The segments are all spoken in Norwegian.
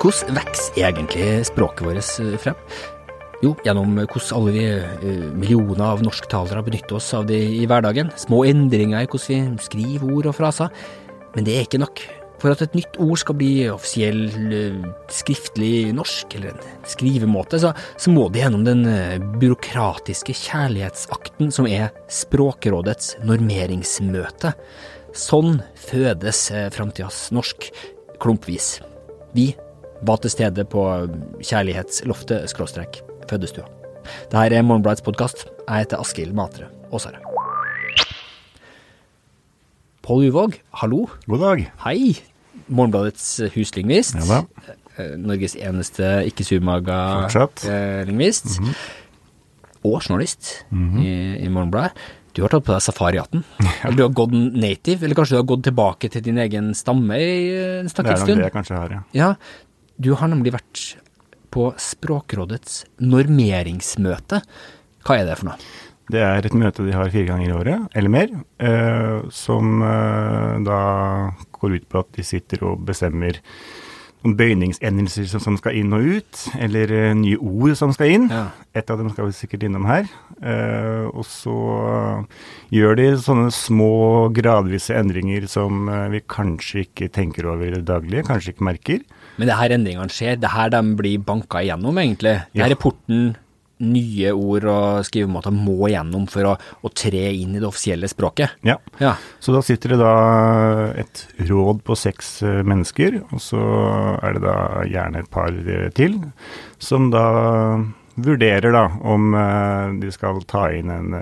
Hvordan vokser egentlig språket vårt eh, frem? Jo, gjennom hvordan alle vi eh, millioner av norsktalere benytter oss av det i hverdagen. Små endringer i hvordan vi skriver ord og fraser. Men det er ikke nok. For at et nytt ord skal bli offisiell eh, skriftlig norsk, eller en skrivemåte, så, så må det gjennom den byråkratiske kjærlighetsakten som er Språkrådets normeringsmøte. Sånn fødes framtidas norsk, klumpvis. Vi stede på Kjærlighetsloftet skråstrek fødestua. Dette er Morgenbladets podkast. Jeg heter Askild Matre Aasare. Pål Uvåg, hallo. God dag. Hei. Morgenbladets huslingvist. Ja. Eh, Norges eneste ikke-surmaga eh, lingvist. Og journalist i, i Morgenbladet. Du har tatt på deg safarihatten. Ja. du har gått native, eller kanskje du har gått tilbake til din egen stamme i eh, stund? Det er stakket nok det jeg kanskje har, ja. Ja, du har nemlig vært på Språkrådets normeringsmøte. Hva er det for noe? Det er et møte de har fire ganger i året, eller mer, eh, som eh, da går ut på at de sitter og bestemmer noen bøyningsendelser som, som skal inn og ut, eller uh, nye ord som skal inn. Ja. Et av dem skal vi sikkert innom her. Uh, og så gjør de sånne små, gradvise endringer som uh, vi kanskje ikke tenker over i det daglige, kanskje ikke merker. Men det her endringene skjer, det her de blir banka igjennom, egentlig. Det Ja. her er porten nye ord og skrivemåter må gjennom for å, å tre inn i det offisielle språket. Ja. Ja. Så da sitter det da et råd på seks eh, mennesker, og så er det da gjerne et par eh, til, som da vurderer da om eh, de skal ta inn en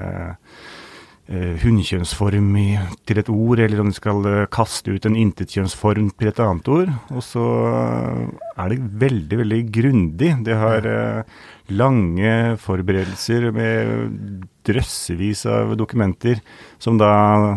hunnkjønnsform i, til et ord, eller om de skal eh, kaste ut en intetkjønnsform til et annet ord. Og så eh, er det veldig, veldig grundig. Det har eh, lange forberedelser med drøssevis av dokumenter som da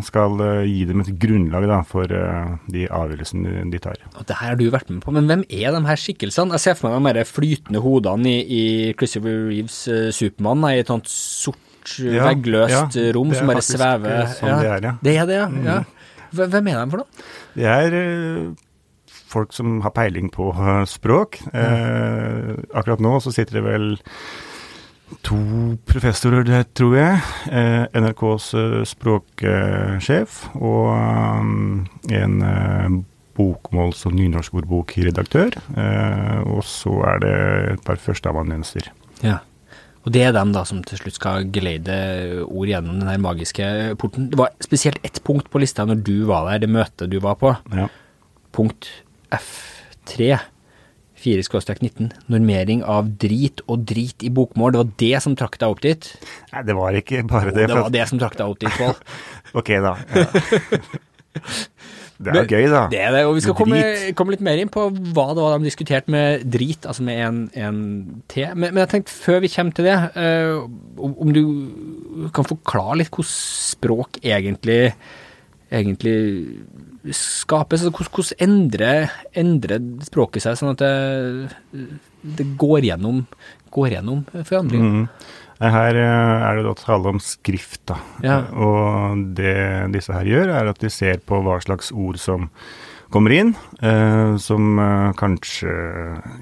skal eh, gi dem et grunnlag da, for eh, de avgjørelsene de tar. Og det her har du vært med på, men hvem er de her skikkelsene? Jeg ser for meg de flytende hodene i, i Christopher Reeves uh, Supermann, i et sånt sort, eh, Ja, veggløst ja, rom som bare svever. Sånn ja, det er, ja. Det er det, ja. Mm. ja. Hvem er de for noe? Det er eh, folk som har peiling på språk. Eh, akkurat nå så sitter det vel to professorer der, tror jeg. NRKs språksjef og en eh, bokmåls- og nynorskordbokredaktør. Eh, og så er det et par førsteamanuenser. Ja. Og det er dem da som til slutt skal geleide ord gjennom den her magiske porten. Det var spesielt ett punkt på lista når du var der, det møtet du var på. Ja. Punkt F3, 4-19, normering av drit og drit i bokmål. Det var det som trakk deg opp dit? Nei, det var ikke bare Det, det. det var det som trakk deg opp dit, Pål. Ok, da. Ja. Det er gøy, da. Det er det, og vi skal komme, komme litt mer inn på hva det var de diskuterte med drit, altså med en, en T. Men, men jeg tenkte, før vi kommer til det, uh, om, du kan forklare litt hvordan språk egentlig, egentlig skapes? Altså, hvordan, hvordan endrer, endrer språket seg, sånn at det, det går gjennom, går gjennom forandringer? Mm. Her eh, er det da tale om skrift, da. Ja. Og det disse her gjør, er at de ser på hva slags ord som kommer inn, eh, som eh, kanskje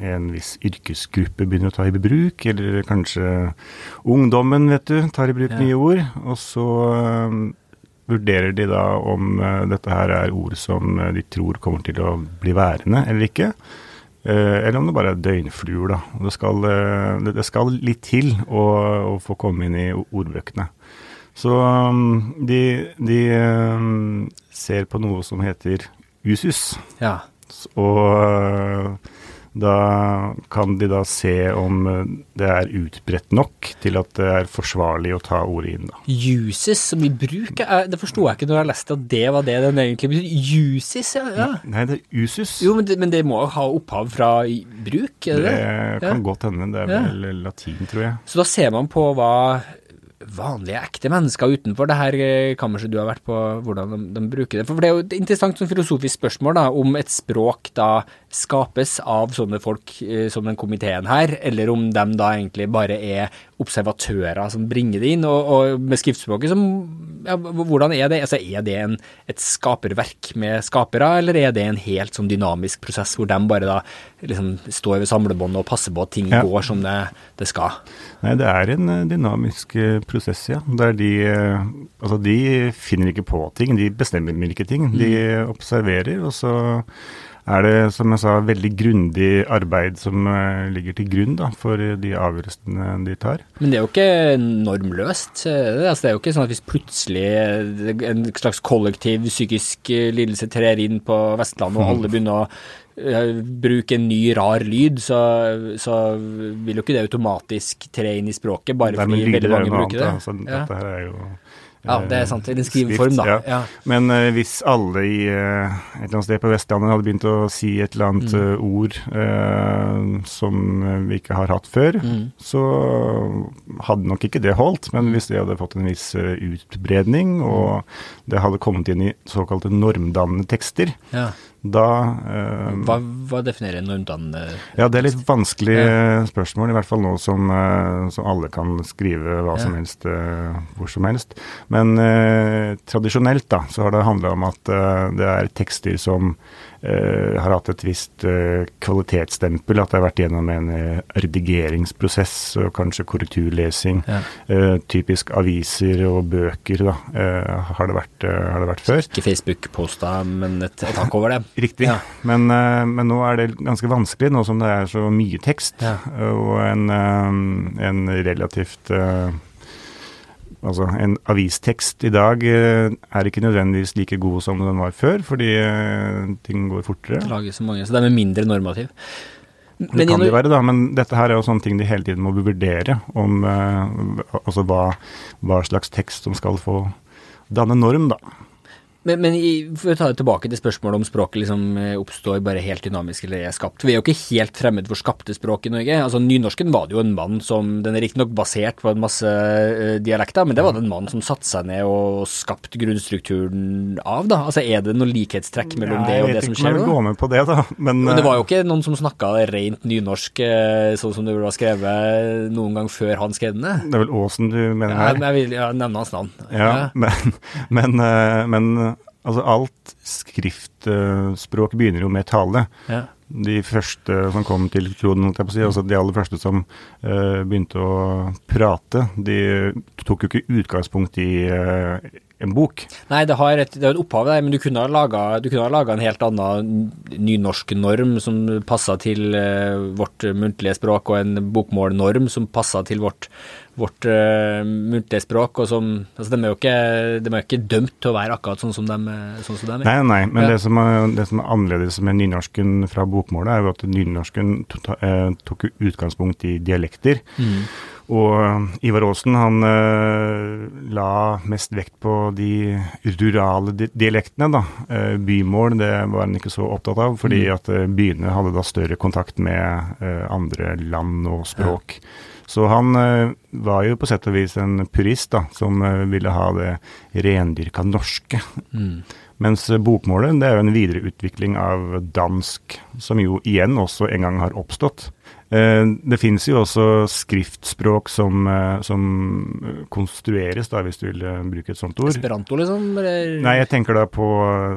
en viss yrkesgruppe begynner å ta i bruk, eller kanskje ungdommen, vet du, tar i bruk Ja. nye ord. Og så eh, vurderer de da om eh, dette her er ord som eh, de tror kommer til å bli værende eller ikke. Eh, eller om det bare er døgnfluer, da. Det skal, eh, det, skal litt til å, å få komme inn i ordbøkene. Så um, de, de um, ser på noe som heter usus, Ja. Og da kan de da se om uh, det er utbredt nok til at det er forsvarlig å ta ordet inn, da. Uses som i bruk, eh, det forsto jeg ikke når jeg leste at det var det den egentlig betyr. Uses, ja. ja. Nei, det er usus. Jo, men det, men det må ha opphav fra bruk, er det det kan Ja. godt hende. Det er Ja. vel latin, tror jeg. Så da ser man på hva vanlige, ekte mennesker utenfor det her eh, kammerset du har vært på, hvordan de, de bruker det. For det er jo et interessant sånn filosofisk spørsmål da, om et språk da skapes av sånne folk eh, som den komiteen her, eller om de da egentlig bare er observatører som bringer det inn. Og, og med skriftspråket, som, ja, hvordan er det? Altså, er det en, et skaperverk med skapere, eller er det en helt sånn dynamisk prosess hvor de bare da liksom står ved samlebåndet og passer på at ting ja. går som det, det, skal? Nei, det er en uh, dynamisk uh, prosess, ja. Der de uh, Altså, de finner ikke på ting, de bestemmer ikke ting. De mm. observerer, og så er det, som jeg sa, veldig grundig arbeid som uh, ligger til grunn da, for de avgjørelsene de tar. Men det er jo ikke normløst. Eh, altså, det er jo ikke sånn at hvis plutselig en slags kollektiv psykisk eh, lidelse trer inn på Vestlandet, og alle begynner å bruke en ny, rar lyd, så, så, vil jo ikke det automatisk tre inn i språket, bare fordi veldig mange bruker det. Altså, ja. Dette her er jo ja, det er sant. I den skriveform, da. Ja. Ja. Men uh, hvis alle i uh, et eller annet sted på Vestlandet hadde begynt å si et eller annet mm. uh, ord som vi ikke har hatt før, mm. så hadde nok ikke det holdt. Men hvis det hadde fått en viss utbredning, og det hadde kommet inn i såkalte normdannende tekster, ja da eh, hva, hva, definerer normdannende Ja, det er litt vanskelig ja. spørsmål, i hvert fall nå som, eh, som alle kan skrive hva ja. som helst eh, hvor som helst. Men eh, tradisjonelt da, så har det handla om at eh, det er tekster som har hatt et visst uh, kvalitetsstempel, at det har vært gjennom en uh, redigeringsprosess og kanskje korrekturlesing. Ja. typisk aviser og bøker, da, har det, vært, har, det vært, før. Ikke Facebook-posta, men et, et hakk over det. Riktig. Ja. Men, men, nå er det ganske vanskelig, nå som det er så mye tekst, ja. og en, en relativt Altså, en avistekst i dag eh, er ikke nødvendigvis like god som den var før, fordi eh, ting går fortere. Det lages så mange, så det er med mindre normativ. Men, det kan det være, da, men dette her er jo sånne ting de hele tiden må vurdere. Om uh, altså hva, hva, slags tekst som skal få danne norm, da. Men, men i, for å ta det tilbake til spørsmålet om språket liksom eh, oppstår bare helt dynamisk eller er skapt. Vi er jo ikke helt fremmed for skapte språk i Norge. Altså Nynorsken var det jo en mann som Den er riktignok basert på en masse uh, dialekter, men det var det en mann som satte seg ned og skapte grunnstrukturen av, da. Altså Er det noen likhetstrekk mellom ja, det og det som skjer nå? Jeg vet ikke om jeg vil gå med på det, da. Men, men, det var jo ikke noen som snakka rent nynorsk sånn som det ble skrevet noen gang før han skrev den? Det er vel Aasen du mener her? Ja, jeg vil ja, nevne hans navn. Ja, ja. men, men, men Altså alt skriftspråk begynner jo med tale. Ja. De første som kom til kloden, si, altså de aller første som uh, begynte å prate, de tok jo ikke utgangspunkt i uh, en bok. Nei, det har et, det har et opphav der, men du kunne ha laga en helt annen nynorsk norm som passa til uh, vårt muntlige språk, og en bokmålnorm som passa til vårt vårt uh, muntlige språk. og som, altså De er jo ikke, de er ikke dømt til å være akkurat sånn som de, sånn som de er. Nei, nei, men ja. det, som er, det, som er, annerledes med nynorsken fra bokmålet, er jo at nynorsken eh, tok utgangspunkt i dialekter. Mm. Og eh, Ivar Aasen han uh, la mest vekt på de rurale dialektene. da. Uh, bymål det var han ikke så opptatt av, fordi mm. at byene hadde da større kontakt med andre land og språk. Ja. Så han var jo på sett og vis en purist, da, som ville ha det rendyrka norske. Mm. Mens bokmålet det er jo en videreutvikling av dansk, som jo igjen også en gang har oppstått. Eh, det finnes jo også skriftspråk som, eh, som, konstrueres, da, hvis du vil eh, bruke et sånt ord. Esperanto, liksom? Eller? Nei, jeg tenker da på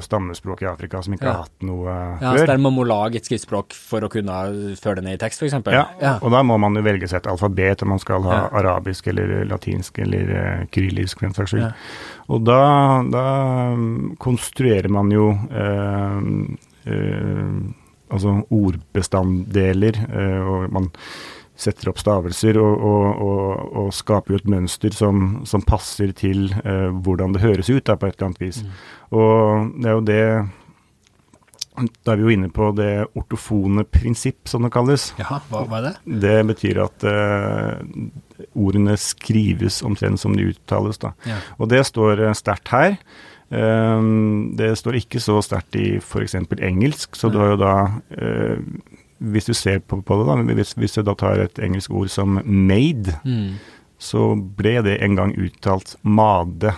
stammespråk i Afrika som ikke ja. har hatt noe ja, før. Så der må man lage et skriftspråk for å kunne føre det ned i tekst, f.eks.? Ja. ja, og da må man jo velge seg et alfabet, om man skal ha arabisk eller latinsk eller kyrillisk, for den saks skyld. Og da, da, konstruerer man jo øh, uh, altså ordbestanddeler, eh, og man setter opp stavelser og, og, og, og skaper jo et mønster som, som passer til eh, hvordan det høres ut da, på et eller annet vis. Mm. Og det er jo det Da er vi jo inne på det ortofone prinsipp, som det kalles. Jaha, hva, hva er det? Det betyr at eh, ordene skrives omtrent som de uttales. da. Ja. Og det står uh, sterkt her. Ehm, det står ikke så sterkt i f.eks. engelsk, så du har jo da eh, Hvis du ser på, det, da, hvis, hvis, du da tar et engelsk ord som 'made', mm. så ble det en gang uttalt 'made'.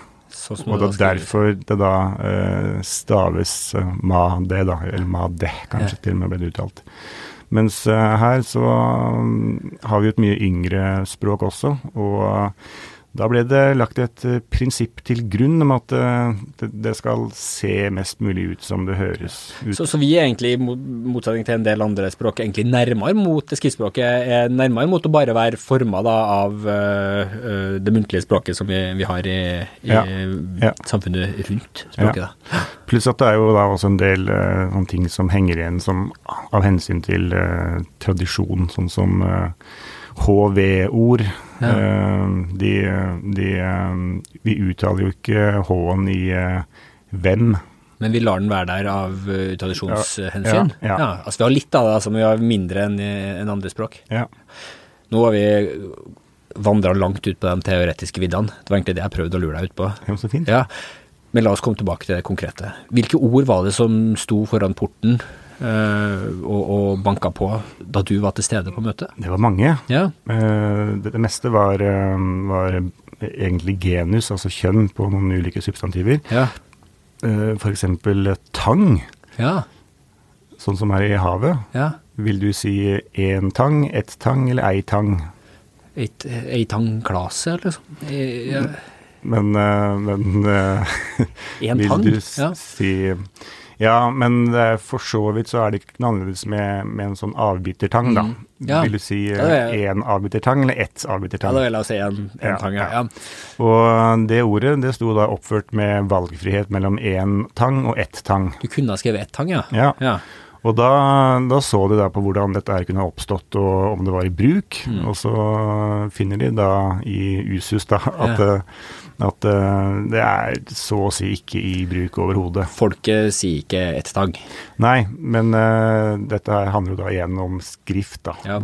og er derfor det da uh, staves uh, 'made', da, eller 'made', kanskje ja. til og med ble det uttalt. Mens eh, her så mm, har vi et mye yngre språk også, og da ble det lagt et eh, prinsipp til grunn om at eh, det, skal se mest mulig ut som det høres ut. Så, så vi er egentlig, i motsetning til en del andre språk, egentlig nærmere mot det skriftspråket, er nærmere mot å bare være forma av uh, det muntlige språket som vi, vi har i, i Ja, ja. samfunnet rundt språket. Ja. Pluss at det er jo da også en del eh, sånne ting som henger igjen som, av hensyn til uh, tradisjon, sånn som eh, HV-ord. Ja. Eh, de, de eh, Vi uttaler jo ikke H-en i eh, hvem. Men vi lar den være der av tradisjonshensyn. Ja, ja. altså Vi har litt av det, altså, men vi har mindre enn en andre språk. Ja. Nå har vi vandra langt ut på de teoretiske viddene. Det var egentlig det jeg prøvde å lure deg ut på. ja, så fint. Ja, Men la oss komme tilbake til det konkrete. Hvilke ord var det som sto foran porten eh, og, og banka på da du var til stede på møtet? Det var mange. Ja, Eh, det, det meste var, eh, var egentlig genus, altså kjønn, på noen ulike substantiver. ja, F.eks. Eh, tang, ja. sånn som er i havet. ja. Vil du si én tang, ett tang eller ei tang? Ei ei tangklase, eller sånn? Eh, Ja. Men, eh, men eh, En vil tang? du Ja. si Ja, men eh, for så vidt så er det ikke noe annerledes med, med en sånn avbitertang, da. Mm. Ja. Vil du si Ja, det er- én avbitertang eller ett ja, avbitertang? da vil jeg si en, en Ja, tang, ja. ja. ja. Og det ordet det sto da oppført med valgfrihet mellom én tang og ett tang. Du kunne ha skrevet ett tang, ja. Ja. ja. Og da, da så de da på hvordan dette her kunne ha oppstått, og om det var i bruk. Mm. Og så finner de da i usus da at, Ja. At uh, det er så å si ikke i bruk overhodet. Folket sier ikke ett tag. Nei, men uh, dette handler jo da igjen om skrift, da. Ja.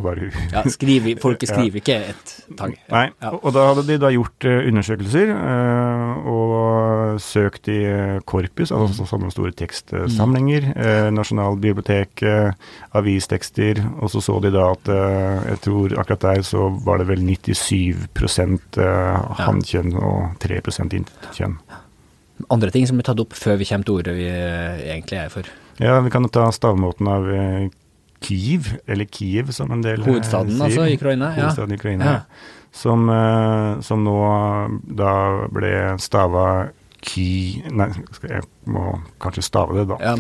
Ja, skriver, folket Ja. ikke ett tag. Nei, Ja. og, da hadde de da gjort eh, undersøkelser uh, og søkt i korpus, altså sånne store tekstsamlinger, Nasjonalbiblioteket, eh, avistekster, og så så de da at jeg tror akkurat der så var det vel 97 uh, hannkjønn og 3 innkjønn. Andre ting som blir tatt opp før vi kommer til ordet vi eh, egentlig er for. Ja, vi kan ta stavmåten av eh, Kyiv, eller Kiev som en del eh, Hovedstaden sier. altså i Ukraina. Ja. Hovedstaden i Ukraina, Ja. ja. Som, som nå da ble stava Ky... Nei, jeg må kanskje stave det, da. Ja.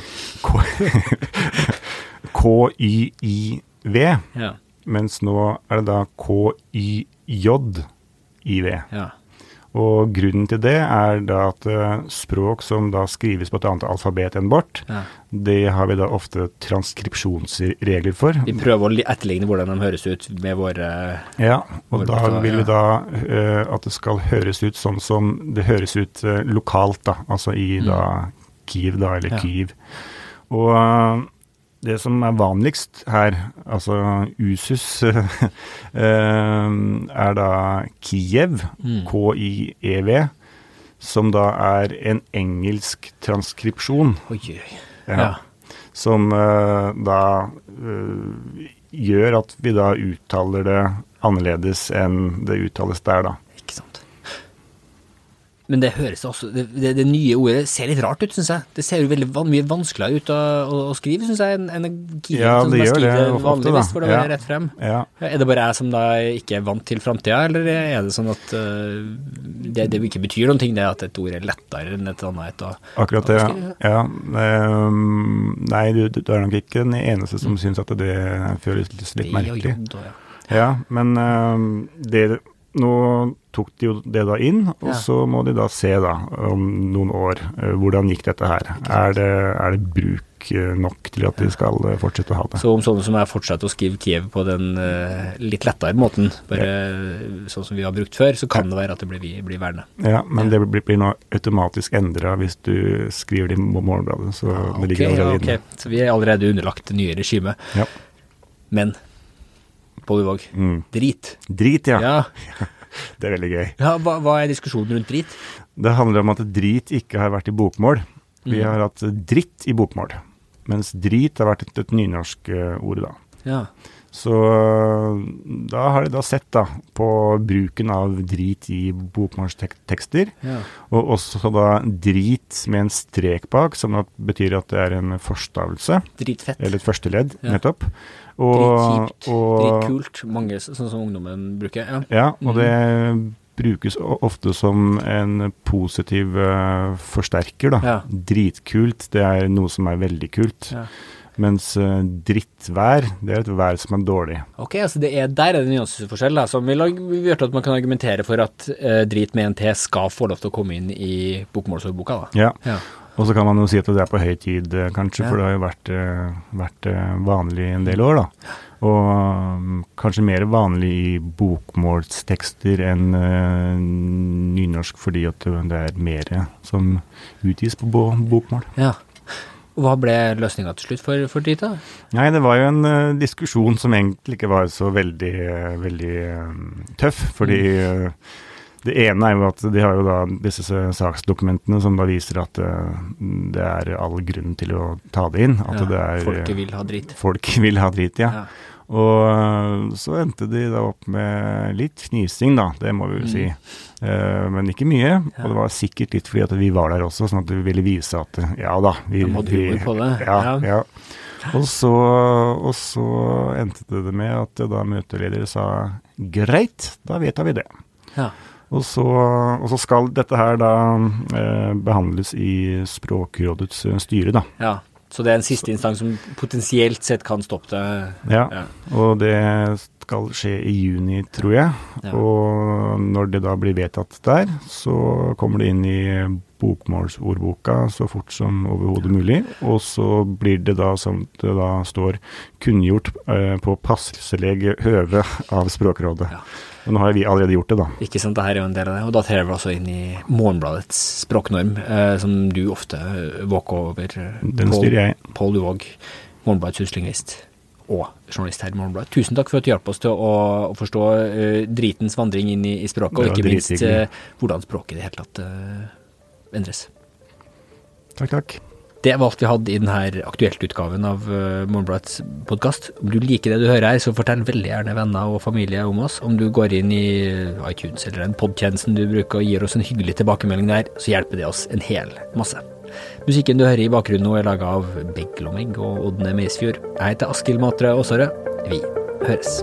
KYIV, Ja. mens nå er det da K-y-j-i-v. ja. Og grunnen til det er da at eh, språk som da skrives på et annet alfabet enn vårt, ja. det har vi da ofte transkripsjonsregler for. Vi prøver å li- etterligne hvordan de høres ut med våre Ja, og våre da bokstav, vil vi da uh, at det skal høres ut sånn som det høres ut uh, lokalt, da. Altså i da Kiev, da, eller Mm. Ja. Kyiv. Og eh, det som er vanligst her, altså usus, eh, er da Kiev, Mm. K-I-E-V, som da er en engelsk transkripsjon. Oi, oi. Ja. Ja. Som eh, da eh, gjør at vi da uttaler det annerledes enn det uttales der, da. Men det høres også Det, det, det nye ordet ser litt rart ut, syns jeg. Det ser jo veldig mye vanskeligere ut å, å, å skrive, syns jeg, enn en key, Ja, som det gjør skriver det vanligvis, for det var Ja. rett frem. Ja. Er det bare jeg som da ikke er vant til framtida, eller er det sånn at uh, det, det ikke betyr noen ting, det at et ord er lettere enn et annet Og, Akkurat det. Ja. Um, nei, du, du er nok ikke den eneste som syns at det føles litt. Det merkelig. jobb. Ja, men um, det Nå tok de jo det da inn, og Ja. så må de da se da, om noen år, eh, hvordan gikk dette her. Er det, er det bruk eh, nok til at de skal eh, fortsette å ha det? Så om sånne som jeg fortsetter å skrive Kiev på den litt lettere måten, bare sånn som vi har brukt før, så kan det være at det blir, blir værende. Ja, men det blir, blir nå automatisk endra hvis du skriver det i Morgenbladet. Så det ligger allerede ja, okay. ok. inne. Så vi er allerede underlagt det nye regimet. Ja. Men Pål Uvåg, Mm. drit. Drit, ja. Ja. Det er veldig gøy. ja hva, hva er diskusjonen rundt drit? Det handler om at drit ikke har vært i bokmål. Vi Mm. har hatt dritt i bokmål, mens drit har vært et, et nynorsk eh, ord, da. Ja. Så øh, da har de da sett da på bruken av drit i bokmålstekster, ja. og også da drit med en strek bak, som betyr at det er en forstavelse, Dritfett. eller et førsteledd, Ja. nettopp. Dritkjipt. Dritkult. Mange, sånn som ungdommen bruker. Ja. Ja, og det brukes ofte som en positiv uh, forsterker, da. Ja. Dritkult, det er noe som er veldig kult. Ja. Mens uh, drittvær, det er et vær som er dårlig. Ok, altså det er, der er det nyanseforskjell, da, som vil, gjøre at man kan argumentere for at uh, drit med en T skal få lov til å komme inn i bokmålsordboka. da. Ja. Ja. Og så kan man jo si at det er på høy tid, eh, kanskje, Ja. for det har jo vært, vært vanlig en del år, da. Og mm, kanskje mer vanlig i bokmålstekster enn uh, nynorsk, fordi at det er mer som utgis på bokmål. ja. Hva ble løsninga til slutt for, for Drita? Nei, det var jo en uh, diskusjon som egentlig ikke var så veldig, uh, veldig uh, tøff, fordi Mm. det ene er jo at de har jo da disse saksdokumentene som da viser at det er all grunn til å ta det inn. At Ja, det er Folket vil ha drit. Folk vil ha drit, ja. Ja. Og øh, så endte de da opp med litt fnising, da, det må vi jo Mm. si. Eh, men ikke mye. Ja. Og det var sikkert litt fordi at vi var der også, sånn at vi ville vise at ja da, vi, da humor på det. Ja, Ja. Og så, og så endte det med at da møteleder sa greit, da vedtar vi det. Ja. Og så, og så skal dette her da eh, behandles i Språkrådets eh, styre, da. ja. Så det er en siste instans som potensielt sett kan stoppe det? Ja. Ja. Og det skal skje i juni, tror jeg. Ja. Og når det da blir vedtatt der, så kommer det inn i bokmålsordboka så fort som overhodet mulig. Og så blir det da, som det da står, kunngjort eh, på passelig høve av Språkrådet. Ja. Og nå har vi allerede gjort det, da. Ikke sant, det her er jo en del av det. Og da trer vi også inn i Morgenbladets språknorm, eh, som du ofte eh, våker over. eh, Den Pål- styrer jeg. Pål Duvåg, Morgenbladets huslingvist og journalist her i Morgenbladet. Tusen takk for at du hjalp oss til å, å forstå uh, dritens vandring inn i, i språket, og ikke minst eh, hvordan språket i det hele tatt eh, endres. Takk, takk. Det var alt vi hadde i denne aktuelt-utgaven av uh, Morgenbladets podkast. Om du liker det du hører her, så fortell veldig gjerne venner og familie om oss. Om du går inn i iTunes eller den podtjenesten du bruker og gir oss en hyggelig tilbakemelding der, så hjelper det oss en hel masse. Musikken du hører i bakgrunnen nå er laga av Begg Lommegg og Odne Meisfjord. Jeg heter Askild Matre Aasare. Vi høres.